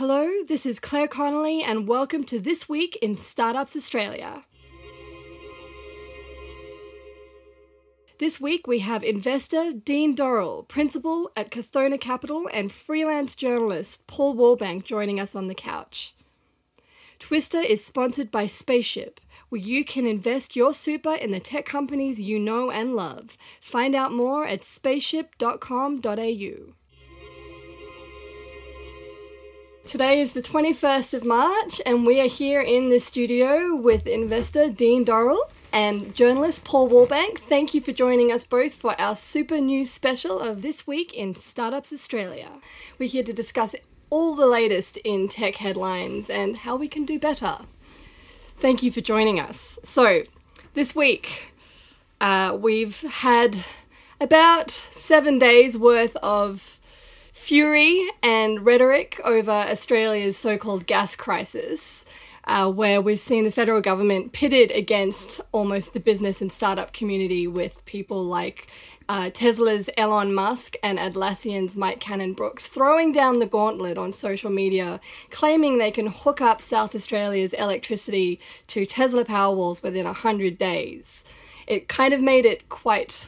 Hello, this is Claire Connelly, and welcome to This Week in Startups Australia. This week we have investor Dean Dorrell, principal at Carthona Capital, and freelance journalist Paul Wallbank joining us on the couch. Twister is sponsored by Spaceship, where you can invest your super in the tech companies you know and love. Find out more at spaceship.com.au. Today is the 21st of March, and we are here in the studio with investor Dean Dorrell and journalist Paul Wallbank. Thank you for joining us both for our super news special of this week in Startups Australia. We're here to discuss all the latest in tech headlines and how we can do better. Thank you for joining us. So, this week uh, we've had about seven days worth of fury and rhetoric over Australia's so called gas crisis, uh, where we've seen the federal government pitted against almost the business and startup community with people like uh, Tesla's Elon Musk and Atlassian's Mike Cannon-Brookes throwing down the gauntlet on social media, claiming they can hook up South Australia's electricity to Tesla Powerwalls within 100 days. It kind of made it quite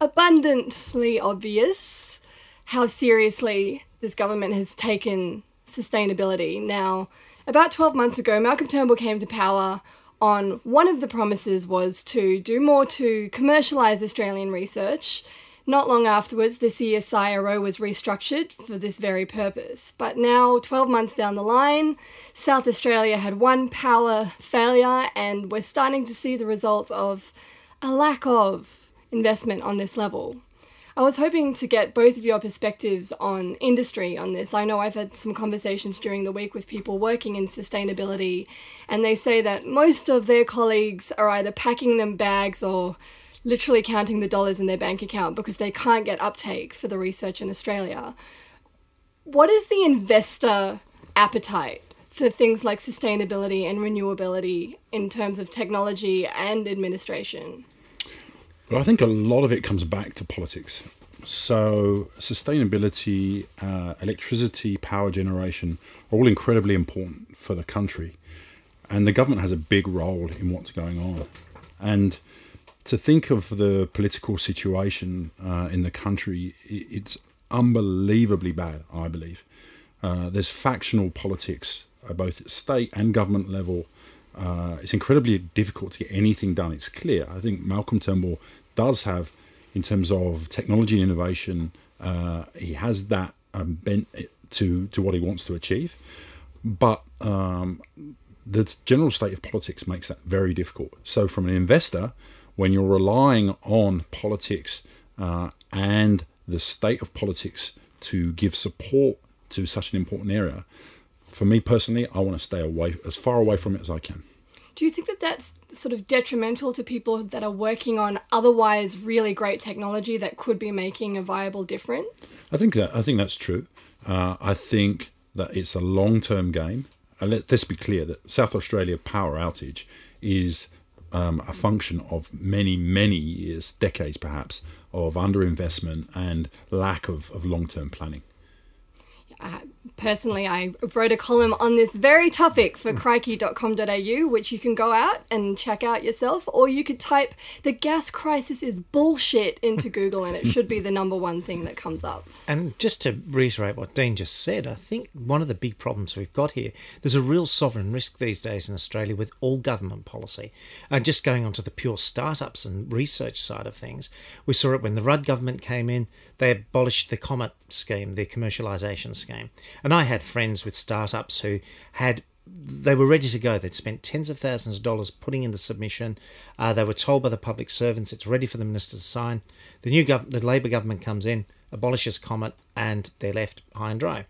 abundantly obvious how seriously this government has taken sustainability. Now, about 12 months ago, Malcolm Turnbull came to power on one of the promises was to do more to commercialise Australian research. Not long afterwards, this CSIRO was restructured for this very purpose. But now, 12 months down the line, South Australia had one power failure, and we're starting to see the results of a lack of investment on this level. I was hoping to get both of your perspectives on industry on this. I know I've had some conversations during the week with people working in sustainability, and they say that most of their colleagues are either packing them bags or literally counting the dollars in their bank account because they can't get uptake for the research in Australia. What is the investor appetite for things like sustainability and renewability in terms of technology and administration? Well, I think a lot of it comes back to politics. So, sustainability, uh, electricity, power generation are all incredibly important for the country. And the government has a big role in what's going on. And to think of the political situation uh, in the country, it's unbelievably bad, I believe. Uh, there's factional politics at both state and government level uh, it's incredibly difficult to get anything done. It's clear. I think Malcolm Turnbull does have, in terms of technology and innovation, uh, he has that um, bent to to what he wants to achieve. But um, the general state of politics makes that very difficult. So, from an investor, when you're relying on politics uh, and the state of politics to give support to such an important area, for me personally, I want to stay away as far away from it as I can. Do you think that that's sort of detrimental to people that are working on otherwise really great technology that could be making a viable difference? I think that I think that's true. Uh, I think that it's a long-term game. Uh, let, us be clear that South Australia power outage is um, a function of many, many years, decades perhaps, of underinvestment and lack of, of long-term planning. Uh, personally, I wrote a column on this very topic for hmm. crikey.com.au, which you can go out and check out yourself, or you could type the gas crisis is bullshit into Google and it should be the number one thing that comes up. And just to reiterate what Dean just said, I think one of the big problems we've got here, there's a real sovereign risk these days in Australia with all government policy. And just going on to the pure startups and research side of things, we saw it when the Rudd government came in, they abolished the Comet scheme, the commercialisation scheme. And I had friends with startups who had they were ready to go. They'd spent tens of thousands of dollars putting in the submission. Uh, they were told by the public servants it's ready for the minister to sign. The new gov- the Labor government comes in, abolishes Comet, and they're left high and dry.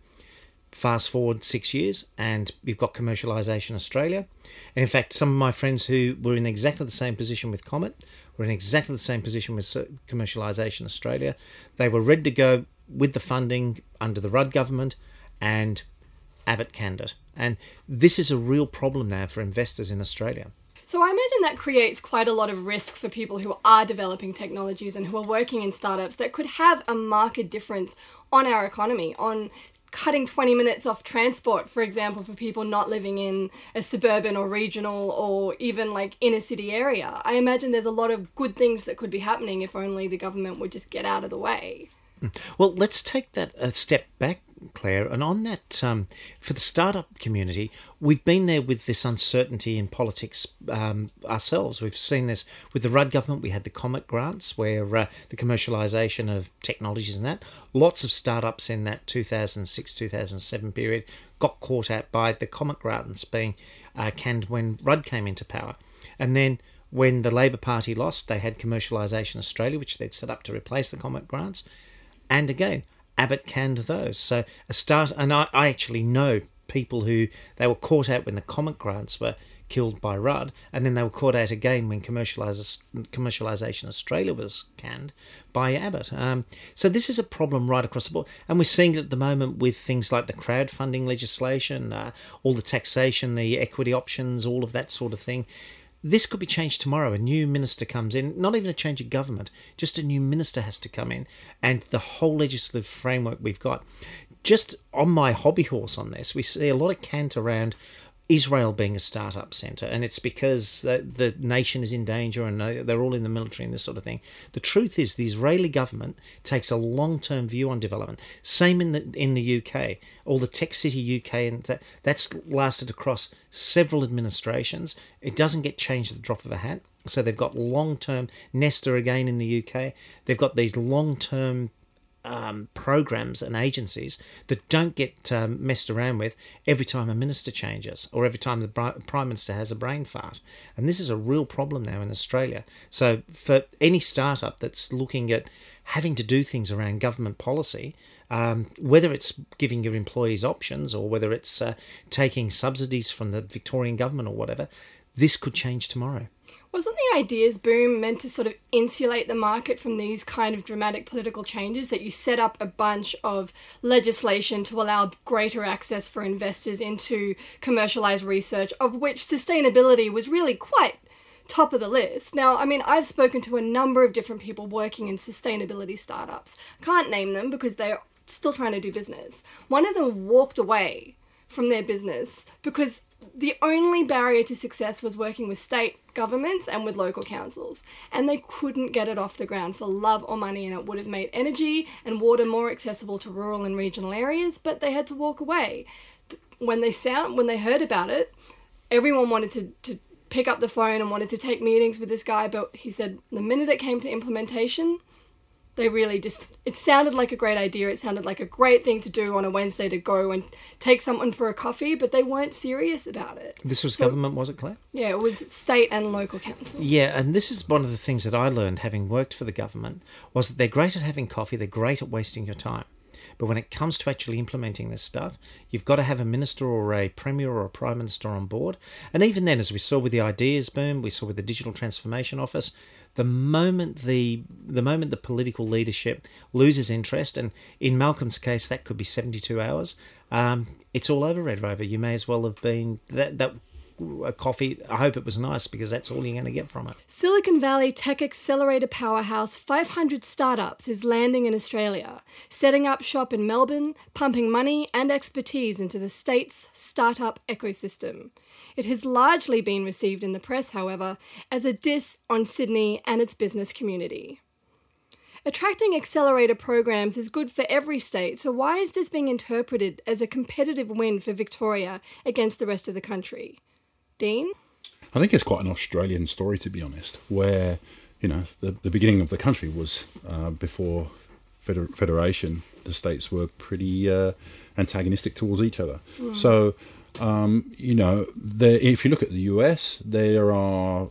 Fast forward six years, and you've got commercialisation Australia. And in fact, some of my friends who were in exactly the same position with Comet were in exactly the same position with commercialisation Australia. They were ready to go with the funding under the Rudd government and Abbott canned it. And this is a real problem now for investors in Australia. So I imagine that creates quite a lot of risk for people who are developing technologies and who are working in startups that could have a marked difference on our economy, on cutting 20 minutes off transport, for example, for people not living in a suburban or regional or even like inner city area. I imagine there's a lot of good things that could be happening if only the government would just get out of the way. Hmm. Well, let's take that a step back, Claire. And on that, um, for the startup community, we've been there with this uncertainty in politics um, ourselves. We've seen this with the Rudd government. We had the Comet grants, where uh, the commercialisation of technologies and that. Lots of startups in that 2006 2007 period got caught out by the Comet grants being uh, canned when Rudd came into power. And then when the Labor Party lost, they had Commercialisation Australia, which they'd set up to replace the Comet grants. And again, Abbott canned those. So a start, and I, I actually know people who they were caught out when the Comet grants were killed by Rudd, and then they were caught out again when Commercialisation Australia was canned by Abbott. Um, so this is a problem right across the board, and we're seeing it at the moment with things like the crowdfunding legislation, uh, all the taxation, the equity options, all of that sort of thing. This could be changed tomorrow. A new minister comes in, not even a change of government, just a new minister has to come in, and the whole legislative framework we've got. Just on my hobby horse on this, we see a lot of cant around Israel being a startup center, and it's because the, the nation is in danger and they're all in the military and this sort of thing. The truth is, the Israeli government takes a long term view on development. Same in the in the UK, all the Tech City UK, and that that's lasted across several administrations. It doesn't get changed at the drop of a hat. So they've got long term Nesta again in the UK. They've got these long term um, programs and agencies that don't get um, messed around with every time a minister changes or every time the prime minister has a brain fart. And this is a real problem now in Australia. So for any startup that's looking at having to do things around government policy, um, whether it's giving your employees options or whether it's uh, taking subsidies from the Victorian government or whatever, this could change tomorrow. Wasn't the ideas boom meant to sort of insulate the market from these kind of dramatic political changes? That you set up a bunch of legislation to allow greater access for investors into commercialized research, of which sustainability was really quite top of the list. Now, I mean, I've spoken to a number of different people working in sustainability startups. Can't name them because they're still trying to do business. One of them walked away from their business because the only barrier to success was working with state governments and with local councils. And they couldn't get it off the ground for love or money, and it would have made energy and water more accessible to rural and regional areas, but they had to walk away. When they sound when they heard about it, everyone wanted to, to pick up the phone and wanted to take meetings with this guy, but he said the minute it came to implementation, they really just it sounded like a great idea. It sounded like a great thing to do on a wednesday to go and take someone for a coffee but they weren't serious about it. This was so, government was it claire? Yeah it was state and local council. Yeah and this is one of the things that i learned having worked for the government was that they're great at having coffee they're great at wasting your time. But when it comes to actually implementing this stuff, you've got to have a minister or a premier or a prime minister on board. And even then, as we saw with the ideas boom, we saw with the digital transformation office, the moment the the moment the political leadership loses interest, and in Malcolm's case that could be seventy two hours, um, it's all over Red Rover. You may as well have been that that a coffee. I hope it was nice because that's all you're going to get from it. Silicon Valley tech accelerator powerhouse 500 Startups is landing in Australia, setting up shop in Melbourne, pumping money and expertise into the state's startup ecosystem. It has largely been received in the press, however, as a diss on Sydney and its business community. Attracting accelerator programs is good for every state, so why is this being interpreted as a competitive win for Victoria against the rest of the country? Dean? I think it's quite an Australian story, to be honest, where, you know, the, the beginning of the country was uh, before feder- federation, the states were pretty uh, antagonistic towards each other. Mm. So, um, you know, if you look at the US, there are,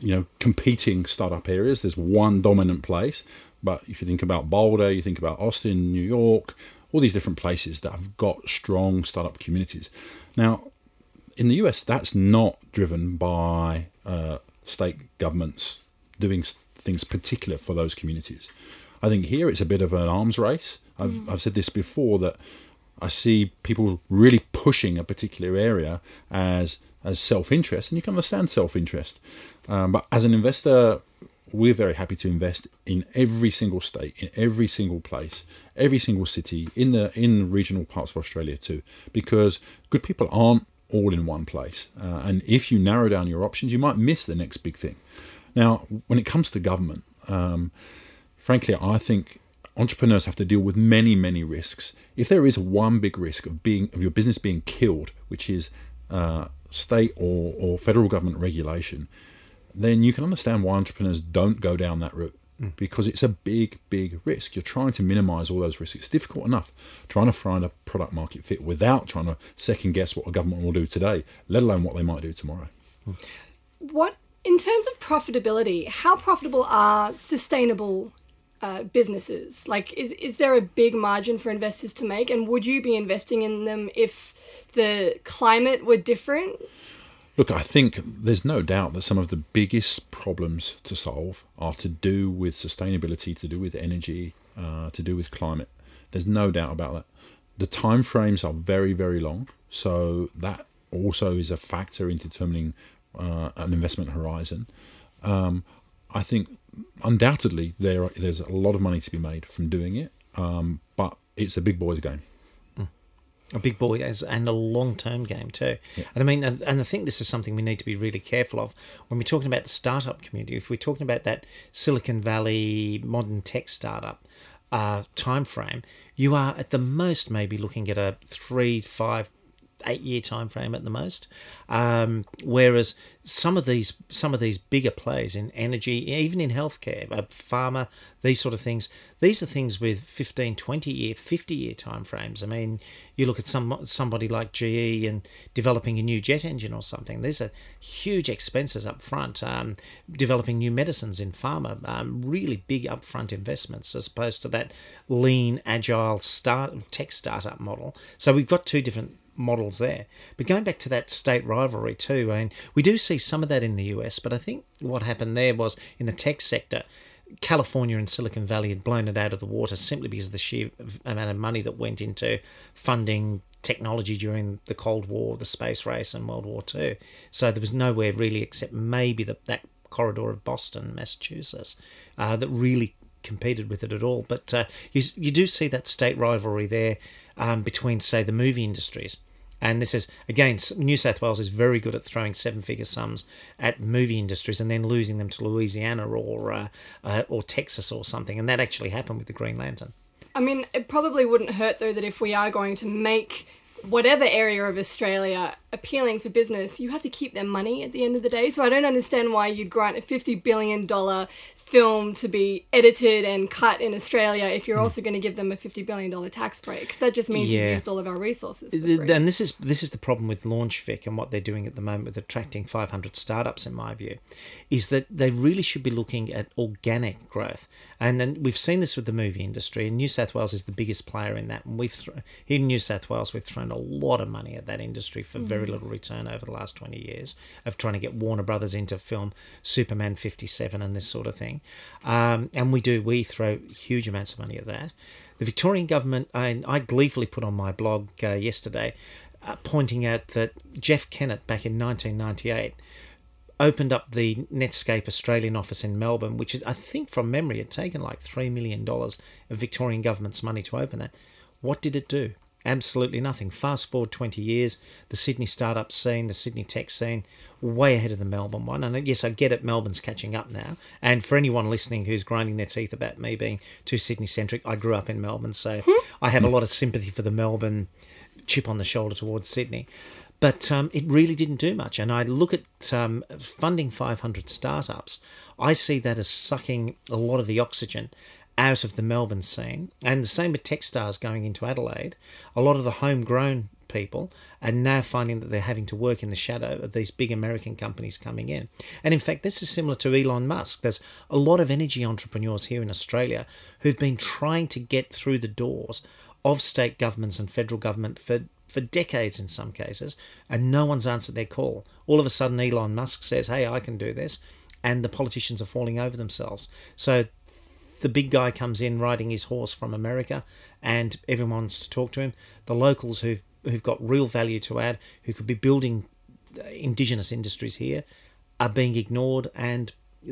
you know, competing startup areas. There's one dominant place. But if you think about Boulder, you think about Austin, New York, all these different places that have got strong startup communities. Now, in the US, that's not driven by uh, state governments doing things particular for those communities. I think here it's a bit of an arms race. I've, mm. I've said this before that I see people really pushing a particular area as as self interest, and you can understand self interest. Um, but as an investor, we're very happy to invest in every single state, in every single place, every single city, in the in regional parts of Australia too, because good people aren't all in one place. Uh, and if you narrow down your options, you might miss the next big thing. Now, when it comes to government, um, frankly, I think entrepreneurs have to deal with many, many risks. If there is one big risk of being of your business being killed, which is uh, state or, or federal government regulation, then you can understand why entrepreneurs don't go down that route because it's a big, big risk. You're trying to minimize all those risks. It's difficult enough trying to find a product market fit without trying to second guess what a government will do today, let alone what they might do tomorrow. What, in terms of profitability, how profitable are sustainable uh, businesses? Like, is, is there a big margin for investors to make? And would you be investing in them if the climate were different? Look, I think there's no doubt that some of the biggest problems to solve are to do with sustainability, to do with energy, uh, to do with climate. There's no doubt about that. The time frames are very, very long, so that also is a factor in determining uh, an investment horizon. Um, I think undoubtedly there are, there's a lot of money to be made from doing it, um, but it's a big boys game a big boy as and a long term game too. Yeah. And I mean, and, and I think this is something we need to be really careful of when we're talking about the startup community. If we're talking about that Silicon Valley modern tech startup uh, time frame, you are at the most maybe looking at a three, five, eight year time frame at the most. Um, whereas some of these some of these bigger plays in energy, even in healthcare, uh, pharma, these sort of things, these are things with 15, 20 year, 50 year time frames. I mean, you look at some somebody like GE and developing a new jet engine or something. These are huge expenses up front. Um, developing new medicines in pharma, um, really big upfront investments as opposed to that lean, agile start tech startup model. So we've got two different models there. But going back to that state rivalry too, I mean, we do see some of that in the US, but I think what happened there was in the tech sector, California and Silicon Valley had blown it out of the water simply because of the sheer amount of money that went into funding technology during the Cold War, the space race, and World War II. So there was nowhere really except maybe the, that corridor of Boston, Massachusetts, uh, that really competed with it at all. But uh, you, you do see that state rivalry there um, between, say, the movie industries. And this is, again, New South Wales is very good at throwing seven figure sums at movie industries and then losing them to Louisiana or, uh, uh, or Texas or something. And that actually happened with the Green Lantern. I mean, it probably wouldn't hurt, though, that if we are going to make whatever area of Australia appealing for business, you have to keep their money at the end of the day. So I don't understand why you'd grant a $50 billion film to be edited and cut in Australia if you're mm. also going to give them a $50 billion tax break. That just means yeah. you've used all of our resources. And this is this is the problem with LaunchVic and what they're doing at the moment with attracting 500 startups, in my view, is that they really should be looking at organic growth. And then we've seen this with the movie industry, and New South Wales is the biggest player in that. And we've th- in New South Wales, we've thrown a lot of money at that industry for mm. very little return over the last 20 years of trying to get Warner Brothers into film Superman 57 and this sort of thing. Um, and we do, we throw huge amounts of money at that. The Victorian government, I, I gleefully put on my blog uh, yesterday, uh, pointing out that Jeff Kennett back in 1998 opened up the Netscape Australian office in Melbourne, which I think from memory had taken like $3 million of Victorian government's money to open that. What did it do? Absolutely nothing. Fast forward 20 years, the Sydney startup scene, the Sydney tech scene, way ahead of the Melbourne one. And yes, I get it, Melbourne's catching up now. And for anyone listening who's grinding their teeth about me being too Sydney centric, I grew up in Melbourne, so hmm? I have a lot of sympathy for the Melbourne chip on the shoulder towards Sydney. But um, it really didn't do much. And I look at um, funding 500 startups, I see that as sucking a lot of the oxygen out of the Melbourne scene. And the same with Techstars going into Adelaide. A lot of the homegrown people are now finding that they're having to work in the shadow of these big American companies coming in. And in fact, this is similar to Elon Musk. There's a lot of energy entrepreneurs here in Australia who've been trying to get through the doors of state governments and federal government for for decades in some cases, and no one's answered their call. All of a sudden, Elon Musk says, Hey, I can do this. And the politicians are falling over themselves. So the big guy comes in riding his horse from America, and everyone wants to talk to him. The locals who've who've got real value to add, who could be building indigenous industries here, are being ignored, and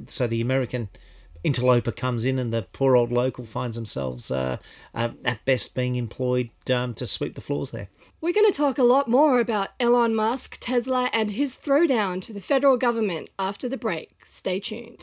so the American interloper comes in and the poor old local finds themselves uh, uh, at best being employed um, to sweep the floors there. We're going to talk a lot more about Elon Musk, Tesla, and his throwdown to the federal government after the break. Stay tuned.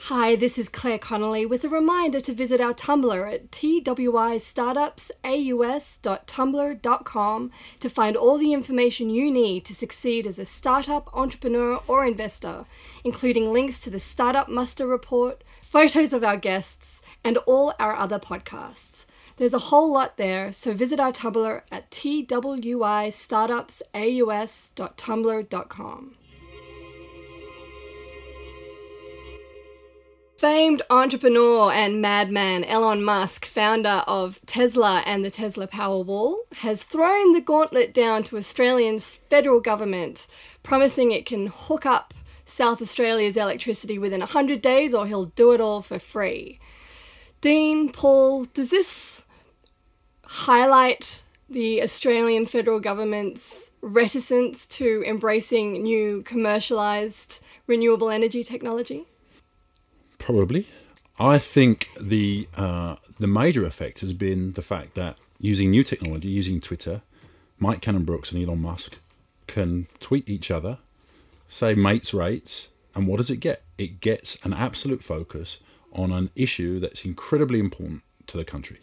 Hi, this is Claire Connelly with a reminder to visit our Tumblr at twistartupsaus.tumblr.com to find all the information you need to succeed as a startup, entrepreneur, or investor, including links to the Startup Muster Report, photos of our guests, and all our other podcasts. There's a whole lot there, so visit our Tumblr at twistartupsaus.tumblr.com. Famed entrepreneur and madman Elon Musk, founder of Tesla and the Tesla Powerwall, has thrown the gauntlet down to Australia's federal government, promising it can hook up South Australia's electricity within 100 days or he'll do it all for free. Dean, Paul, does this highlight the Australian federal government's reticence to embracing new commercialised renewable energy technology? Probably. I think the uh, the major effect has been the fact that using new technology, using Twitter, Mike Cannon-Brookes and Elon Musk can tweet each other, say mates rates, and what does it get? It gets an absolute focus on an issue that's incredibly important to the country.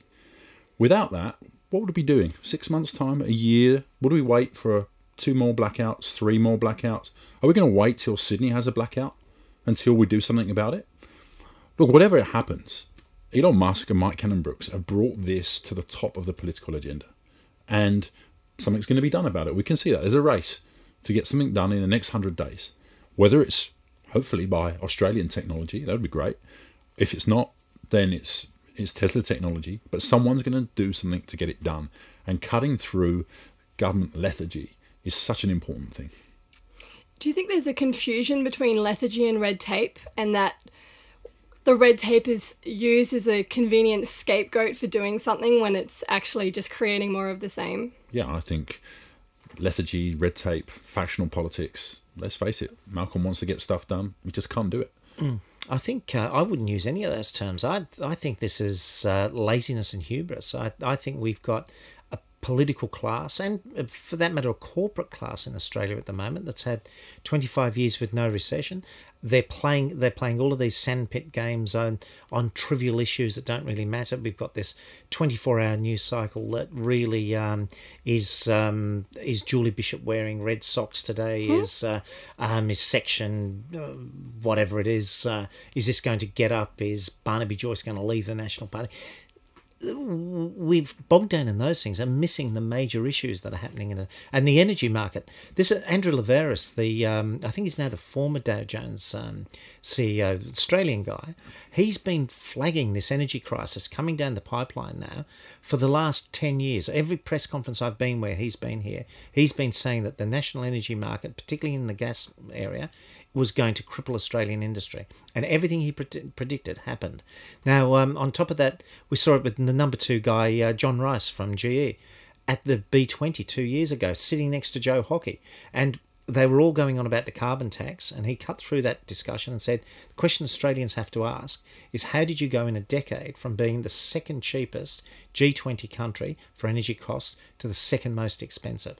Without that, what would we be doing? Six months' time, a year? Would we wait for two more blackouts, three more blackouts? Are we going to wait till Sydney has a blackout until we do something about it? Look, whatever happens, Elon Musk and Mike Cannon-Brookes have brought this to the top of the political agenda. And something's going to be done about it. We can see that. There's a race to get something done in the next 100 days. Whether it's hopefully by Australian technology, that would be great. If it's not, then it's it's Tesla technology, but someone's going to do something to get it done. And cutting through government lethargy is such an important thing. Do you think there's a confusion between lethargy and red tape, and that the red tape is used as a convenient scapegoat for doing something when it's actually just creating more of the same? Yeah, I think lethargy, red tape, factional politics. Let's face it, Malcolm wants to get stuff done. We just can't do it. Mm. I think uh, I wouldn't use any of those terms. I I think this is uh, laziness and hubris. I I think we've got a political class and, uh, for that matter, a corporate class in Australia at the moment that's had 25 years with no recession they're playing they're playing all of these sandpit games on on trivial issues that don't really matter. We've got this 24 hour news cycle that really um, is um, is Julie Bishop wearing red socks today? Hmm? Is uh, um, is section uh, whatever it is? Uh, is this going to get up? Is Barnaby Joyce going to leave the National Party? We've bogged down in those things and missing the major issues that are happening in the and the energy market. This uh, Andrew Liveris, the um, I think he's now the former Dow Jones um, CEO, Australian guy. He's been flagging this energy crisis coming down the pipeline now for the last ten years. Every press conference I've been where he's been here, he's been saying that the national energy market, particularly in the gas area, was going to cripple Australian industry. And everything he pred- predicted happened. Now, um, on top of that, we saw it with the number two guy, uh, John Rice from GE, at the B20 two years ago, sitting next to Joe Hockey. And they were all going on about the carbon tax, and he cut through that discussion and said, The question Australians have to ask is how did you go in a decade from being the second cheapest G20 country for energy costs to the second most expensive?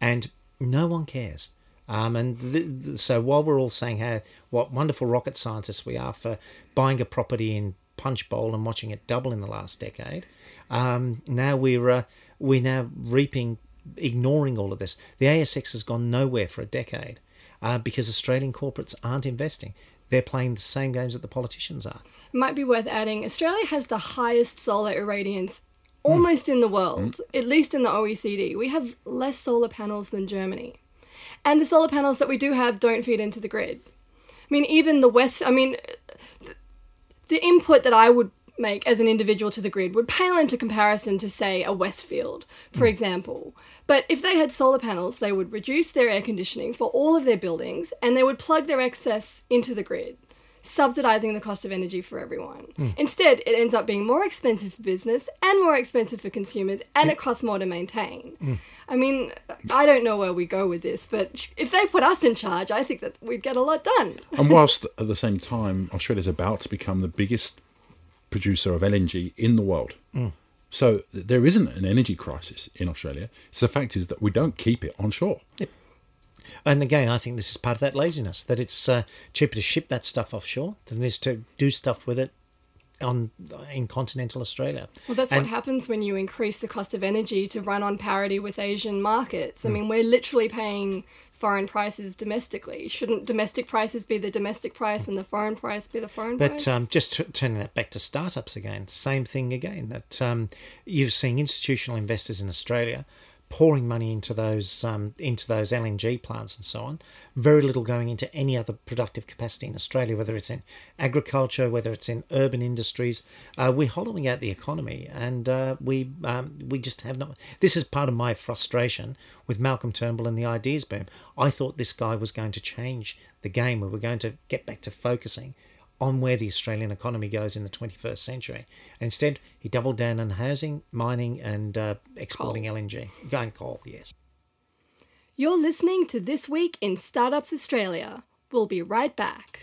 And no one cares. Um, and th- th- so while we're all saying how what wonderful rocket scientists we are for buying a property in Punchbowl and watching it double in the last decade, um, now we're uh, we're now reaping, ignoring all of this. The ASX has gone nowhere for a decade uh, because Australian corporates aren't investing. They're playing the same games that the politicians are. It might be worth adding Australia has the highest solar irradiance almost mm. in the world, mm. at least in the OECD. We have less solar panels than Germany. And the solar panels that we do have don't feed into the grid. I mean, even the West, I mean, the input that I would make as an individual to the grid would pale into comparison to, say, a Westfield, for mm. example. But if they had solar panels, they would reduce their air conditioning for all of their buildings and they would plug their excess into the grid. Subsidizing the cost of energy for everyone. Hmm. Instead, it ends up being more expensive for business and more expensive for consumers, and it costs more to maintain. Hmm. I mean, I don't know where we go with this, but if they put us in charge, I think that we'd get a lot done. And whilst at the same time, Australia's about to become the biggest producer of LNG in the world. Hmm. So there isn't an energy crisis in Australia. It's the fact is that we don't keep it on shore. And again, I think this is part of that laziness that it's uh, cheaper to ship that stuff offshore than it is to do stuff with it on in continental Australia. Well, that's And- what happens when you increase the cost of energy to run on parity with Asian markets. I mean, we're literally paying foreign prices domestically. Shouldn't domestic prices be the domestic price and the foreign price be the foreign But price? um, just t- turning that back to startups again, same thing again. That um, you've seen institutional investors in Australia pouring money into those um, into those LNG plants and so on. Very little going into any other productive capacity in Australia, whether it's in agriculture, whether it's in urban industries. Uh, we're hollowing out the economy, and uh, we um, we just have not. This is part of my frustration with Malcolm Turnbull and the ideas boom. I thought this guy was going to change the game. We were going to get back to focusing on where the Australian economy goes in the 21st century. And instead, he doubled down on housing, mining, and uh, exporting LNG. Going coal, yes. You're listening to This Week in Startups Australia. We'll be right back.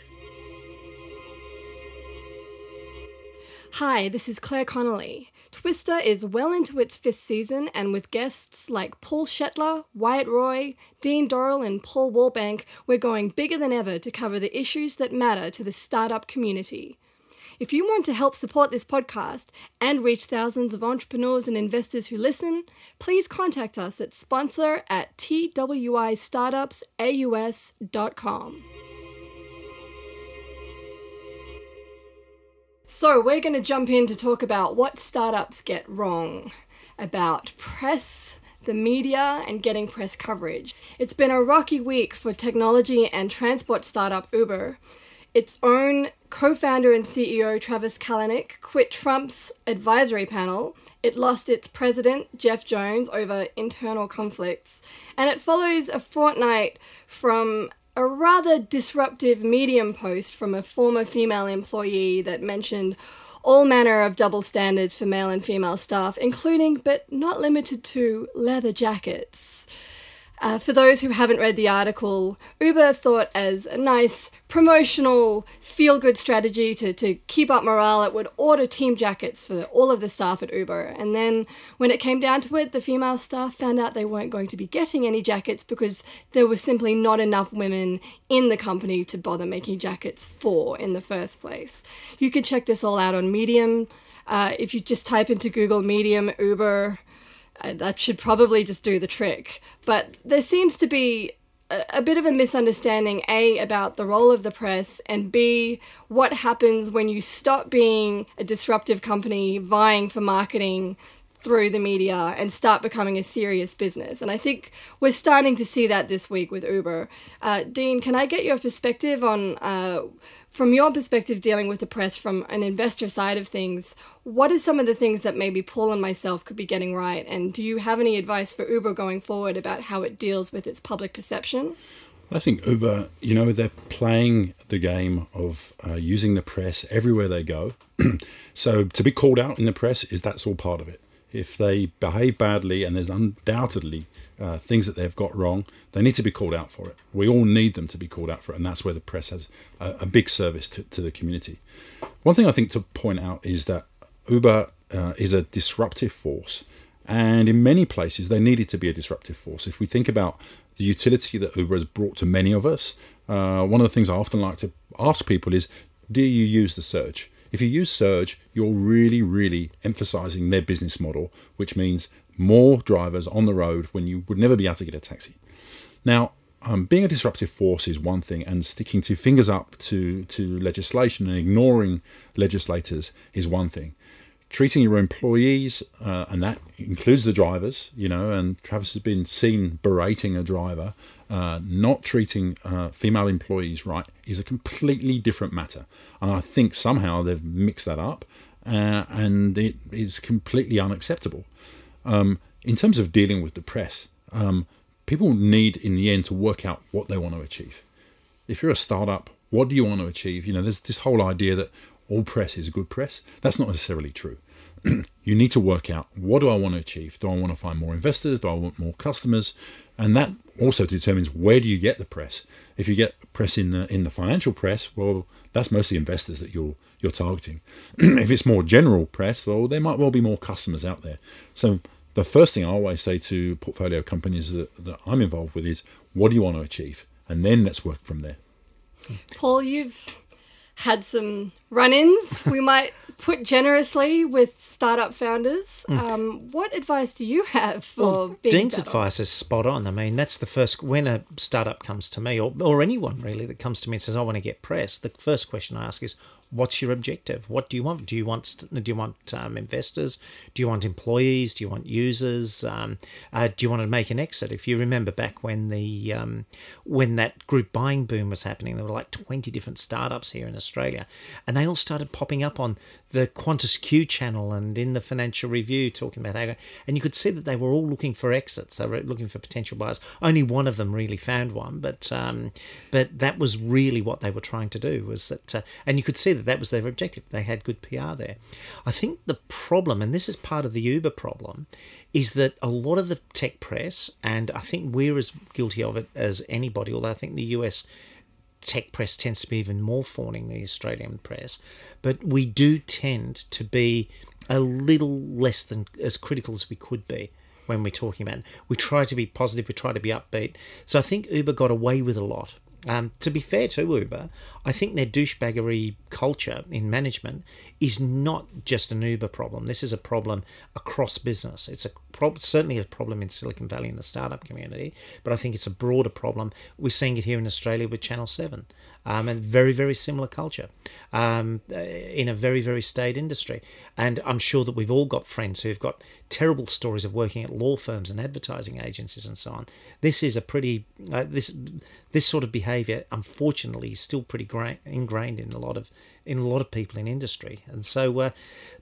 Hi, this is Claire Connelly. Twister is well into its fifth season, and with guests like Paul Shetler, Wyatt Roy, Dean Dorrell, and Paul Wallbank, we're going bigger than ever to cover the issues that matter to the startup community. If you want to help support this podcast and reach thousands of entrepreneurs and investors who listen, please contact us at sponsor at twistartupsaus.com. So, we're going to jump in to talk about what startups get wrong about press, the media, and getting press coverage. It's been a rocky week for technology and transport startup Uber. Its own co founder and CEO Travis Kalanick quit Trump's advisory panel. It lost its president, Jeff Jones, over internal conflicts. And it follows a fortnight from a rather disruptive Medium post from a former female employee that mentioned all manner of double standards for male and female staff, including but not limited to leather jackets. Uh, for those who haven't read the article, Uber thought as a nice promotional feel good strategy to, to keep up morale, it would order team jackets for all of the staff at Uber. And then when it came down to it, the female staff found out they weren't going to be getting any jackets because there were simply not enough women in the company to bother making jackets for in the first place. You can check this all out on Medium. Uh, if you just type into Google Medium Uber, that should probably just do the trick. But there seems to be a, bit of a misunderstanding A, about the role of the press, and B, what happens when you stop being a disruptive company vying for marketing through the media and start becoming a serious business. And I think we're starting to see that this week with Uber. Uh, Dean, can I get your perspective on, uh, from your perspective, dealing with the press from an investor side of things? What are some of the things that maybe Paul and myself could be getting right? And do you have any advice for Uber going forward about how it deals with its public perception? I think Uber, you know, they're playing the game of uh, using the press everywhere they go. so to be called out in the press is that's all part of it. If they behave badly and there's undoubtedly uh, things that they've got wrong, they need to be called out for it. We all need them to be called out for it, and that's where the press has a, a big service to, to the community. One thing I think to point out is that Uber uh, is a disruptive force, and in many places they needed to be a disruptive force. If we think about the utility that Uber has brought to many of us, uh, one of the things I often like to ask people is, do you use the surge? If you use Surge, you're really, really emphasizing their business model, which means more drivers on the road when you would never be able to get a taxi. Now, um, being a disruptive force is one thing, and sticking two fingers up to, to legislation and ignoring legislators is one thing. Treating your employees, uh, and that includes the drivers, you know, and Travis has been seen berating a driver, uh, not treating uh, female employees right is a completely different matter. And I think somehow they've mixed that up, uh, and it is completely unacceptable. Um, in terms of dealing with the press, um, people need in the end to work out what they want to achieve. If you're a startup, What do you want to achieve? You know, there's this whole idea that all press is good press. That's not necessarily true. you need to work out what do I want to achieve? Do I want to find more investors? Do I want more customers? And that also determines where do you get the press. If you get press in the in the financial press, well, that's mostly investors that you're you're targeting. if it's more general press, well, there might well be more customers out there. So the first thing I always say to portfolio companies that, that I'm involved with is, what do you want to achieve? And then let's work from there. Paul, you've had some run ins, we might put generously, with startup founders. Mm. Um, what advice do you have for well, being Dean's advice is spot on. I mean, that's the first, when a startup comes to me, or, or anyone really that comes to me and says, I want to get press, the first question I ask is, what's your objective? What do you want? Do you want do you want um, investors? Do you want employees? Do you want users? Um, uh, do you want to make an exit? If you remember back when the um, when that group buying boom was happening, there were like twenty different startups here in Australia, and they all started popping up on the Qantas Q channel and in the Financial Review talking about how, and you could see that they were all looking for exits. They were looking for potential buyers. Only one of them really found one, but um, but that was really what they were trying to do. Was that, uh, and you could see that that was their objective. They had good PR there. I think the problem, and this is part of the Uber problem, is that a lot of the tech press, and I think we're as guilty of it as anybody. Although I think the US tech press tends to be even more fawning than the Australian press, but we do tend to be a little less than as critical as we could be when we're talking about it. We try to be positive, we try to be upbeat. So I think Uber got away with a lot. Um, to be fair to Uber, I think their douchebaggery culture in management is not just an Uber problem. This is a problem across business. It's a pro- certainly a problem in Silicon Valley in the startup community, but I think it's a broader problem. We're seeing it here in Australia with Channel Seven um, and very, very similar culture um, uh, in a very, very staid industry. And I'm sure that we've all got friends who've got terrible stories of working at law firms and advertising agencies and so on. This is a pretty uh, this this sort of behaviour, unfortunately, is still pretty gra- ingrained in a lot of in a lot of people in industry. And so, uh,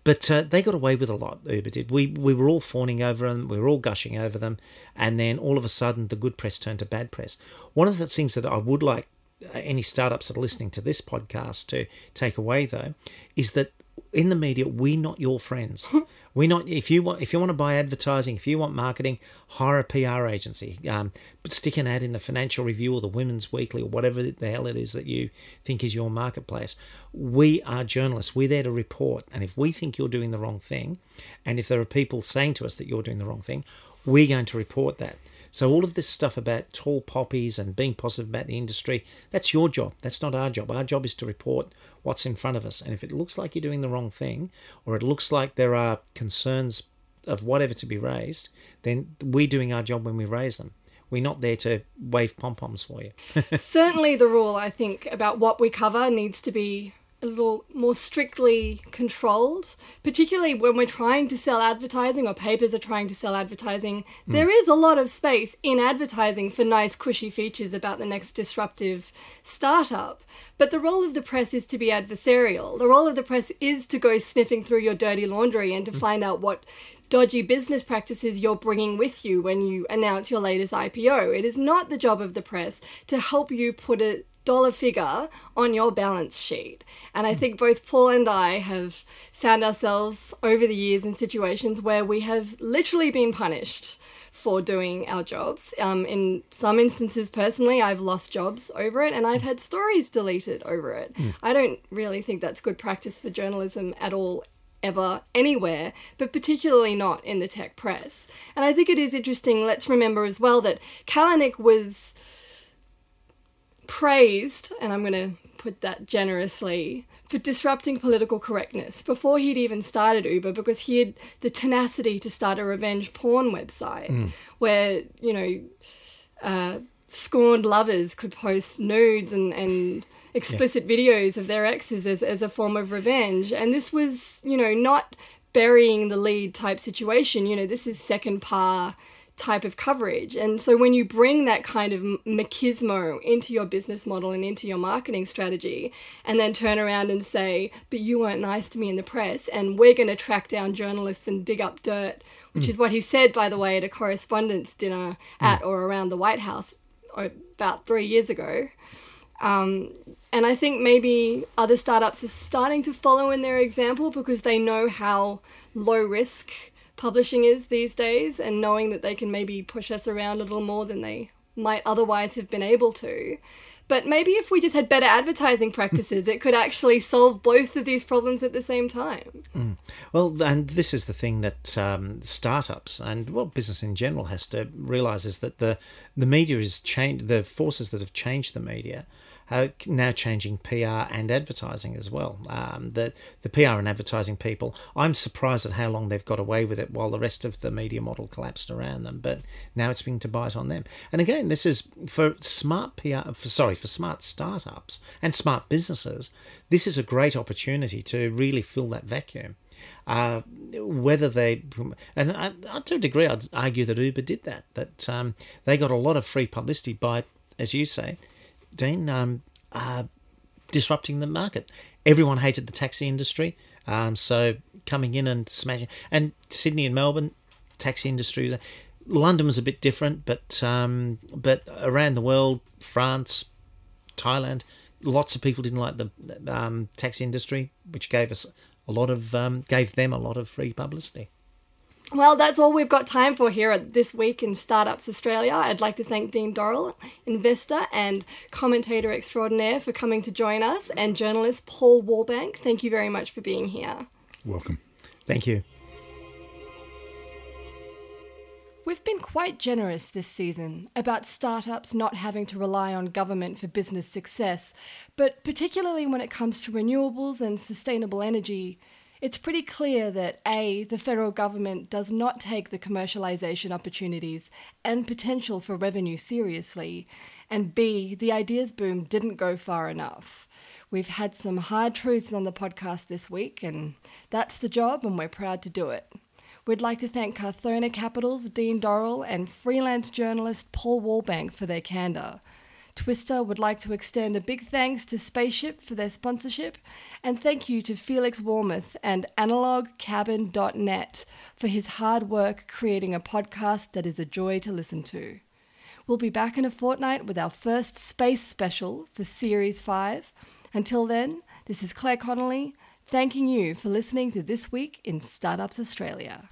but uh, they got away with a lot. Uber did. We we were all fawning over them. We were all gushing over them, and then all of a sudden, the good press turned to bad press. One of the things that I would like any startups that are listening to this podcast to take away though is that in the media we're not your friends. We're not if you want if you want to buy advertising if you want marketing hire a pr agency. Um, but stick an ad in the financial review or the women's weekly or whatever the hell it is that you think is your marketplace. We are journalists. We're there to report. And if we think you're doing the wrong thing and if there are people saying to us that you're doing the wrong thing we're going to report that so all of this stuff about tall poppies and being positive about the industry, that's your job. That's not our job. Our job is to report what's in front of us. And if it looks like you're doing the wrong thing, or it looks like there are concerns of whatever to be raised, then we're doing our job when we raise them. We're not there to wave pom poms for you. Certainly, the rule I think about what we cover needs to be a little more strictly controlled, particularly when we're trying to sell advertising or papers are trying to sell advertising. Mm. There is a lot of space in advertising for nice, cushy features about the next disruptive startup. But the role of the press is to be adversarial. The role of the press is to go sniffing through your dirty laundry and to mm. find out what dodgy business practices you're bringing with you when you announce your latest IPO. It is not the job of the press to help you put it dollar figure on your balance sheet. And I think both Paul and I have found ourselves over the years in situations where we have literally been punished for doing our jobs. Um, in some instances, personally, I've lost jobs over it and I've had stories deleted over it. Mm. I don't really think that's good practice for journalism at all ever anywhere, but particularly not in the tech press. And I think it is interesting, let's remember as well that Kalanick was praised, and I'm going to put that generously, for disrupting political correctness before he'd even started Uber because he had the tenacity to start a revenge porn website mm. where, you know, uh, scorned lovers could post nudes and, and explicit yeah. videos of their exes as, as a form of revenge. And this was, you know, not burying the lead type situation. You know, this is second par type of coverage. And so when you bring that kind of machismo into your business model and into your marketing strategy, and then turn around and say, but you weren't nice to me in the press, and we're going to track down journalists and dig up dirt, which mm. is what he said, by the way, at a correspondence dinner at mm. or around the White House about three years ago. Um, and I think maybe other startups are starting to follow in their example because they know how low risk publishing is these days and knowing that they can maybe push us around a little more than they might otherwise have been able to. But maybe if we just had better advertising practices, it could actually solve both of these problems at the same time. Mm. Well, and this is the thing that um, startups and well, business in general has to realize is that the the media is changed. The forces that have changed the media uh, now changing PR and advertising as well. Um, the the PR and advertising people, I'm surprised at how long they've got away with it while the rest of the media model collapsed around them. But now it's beginning to bite on them. And again, this is for smart PR. For, sorry, for smart startups and smart businesses. This is a great opportunity to really fill that vacuum. Uh, whether they and I, to a degree, I'd argue that Uber did that. That um, they got a lot of free publicity by, as you say, Dean, um, uh, disrupting the market. Everyone hated the taxi industry, um, so coming in and smashing. And Sydney and Melbourne, taxi industries. London was a bit different, but um, but around the world, France, Thailand, lots of people didn't like the um, taxi industry, which gave us a lot of um, gave them a lot of free publicity. Well, that's all we've got time for here this week in Startups Australia. I'd like to thank Dean Dorrell, investor and commentator extraordinaire, for coming to join us, and journalist Paul Wallbank. Thank you very much for being here. Welcome. Thank you. We've been quite generous this season about startups not having to rely on government for business success, but particularly when it comes to renewables and sustainable energy. It's pretty clear that A, the federal government does not take the commercialisation opportunities and potential for revenue seriously, and B, the ideas boom didn't go far enough. We've had some hard truths on the podcast this week, and that's the job, and we're proud to do it. We'd like to thank Carthona Capital's Dean Dorrell and freelance journalist Paul Wallbank for their candour. Twister would like to extend a big thanks to Spaceship for their sponsorship, and thank you to Felix Warmoth and analogcabin.net for his hard work creating a podcast that is a joy to listen to. We'll be back in a fortnight with our first space special for Series 5. Until then, this is Claire Connelly, thanking you for listening to This Week in Startups Australia.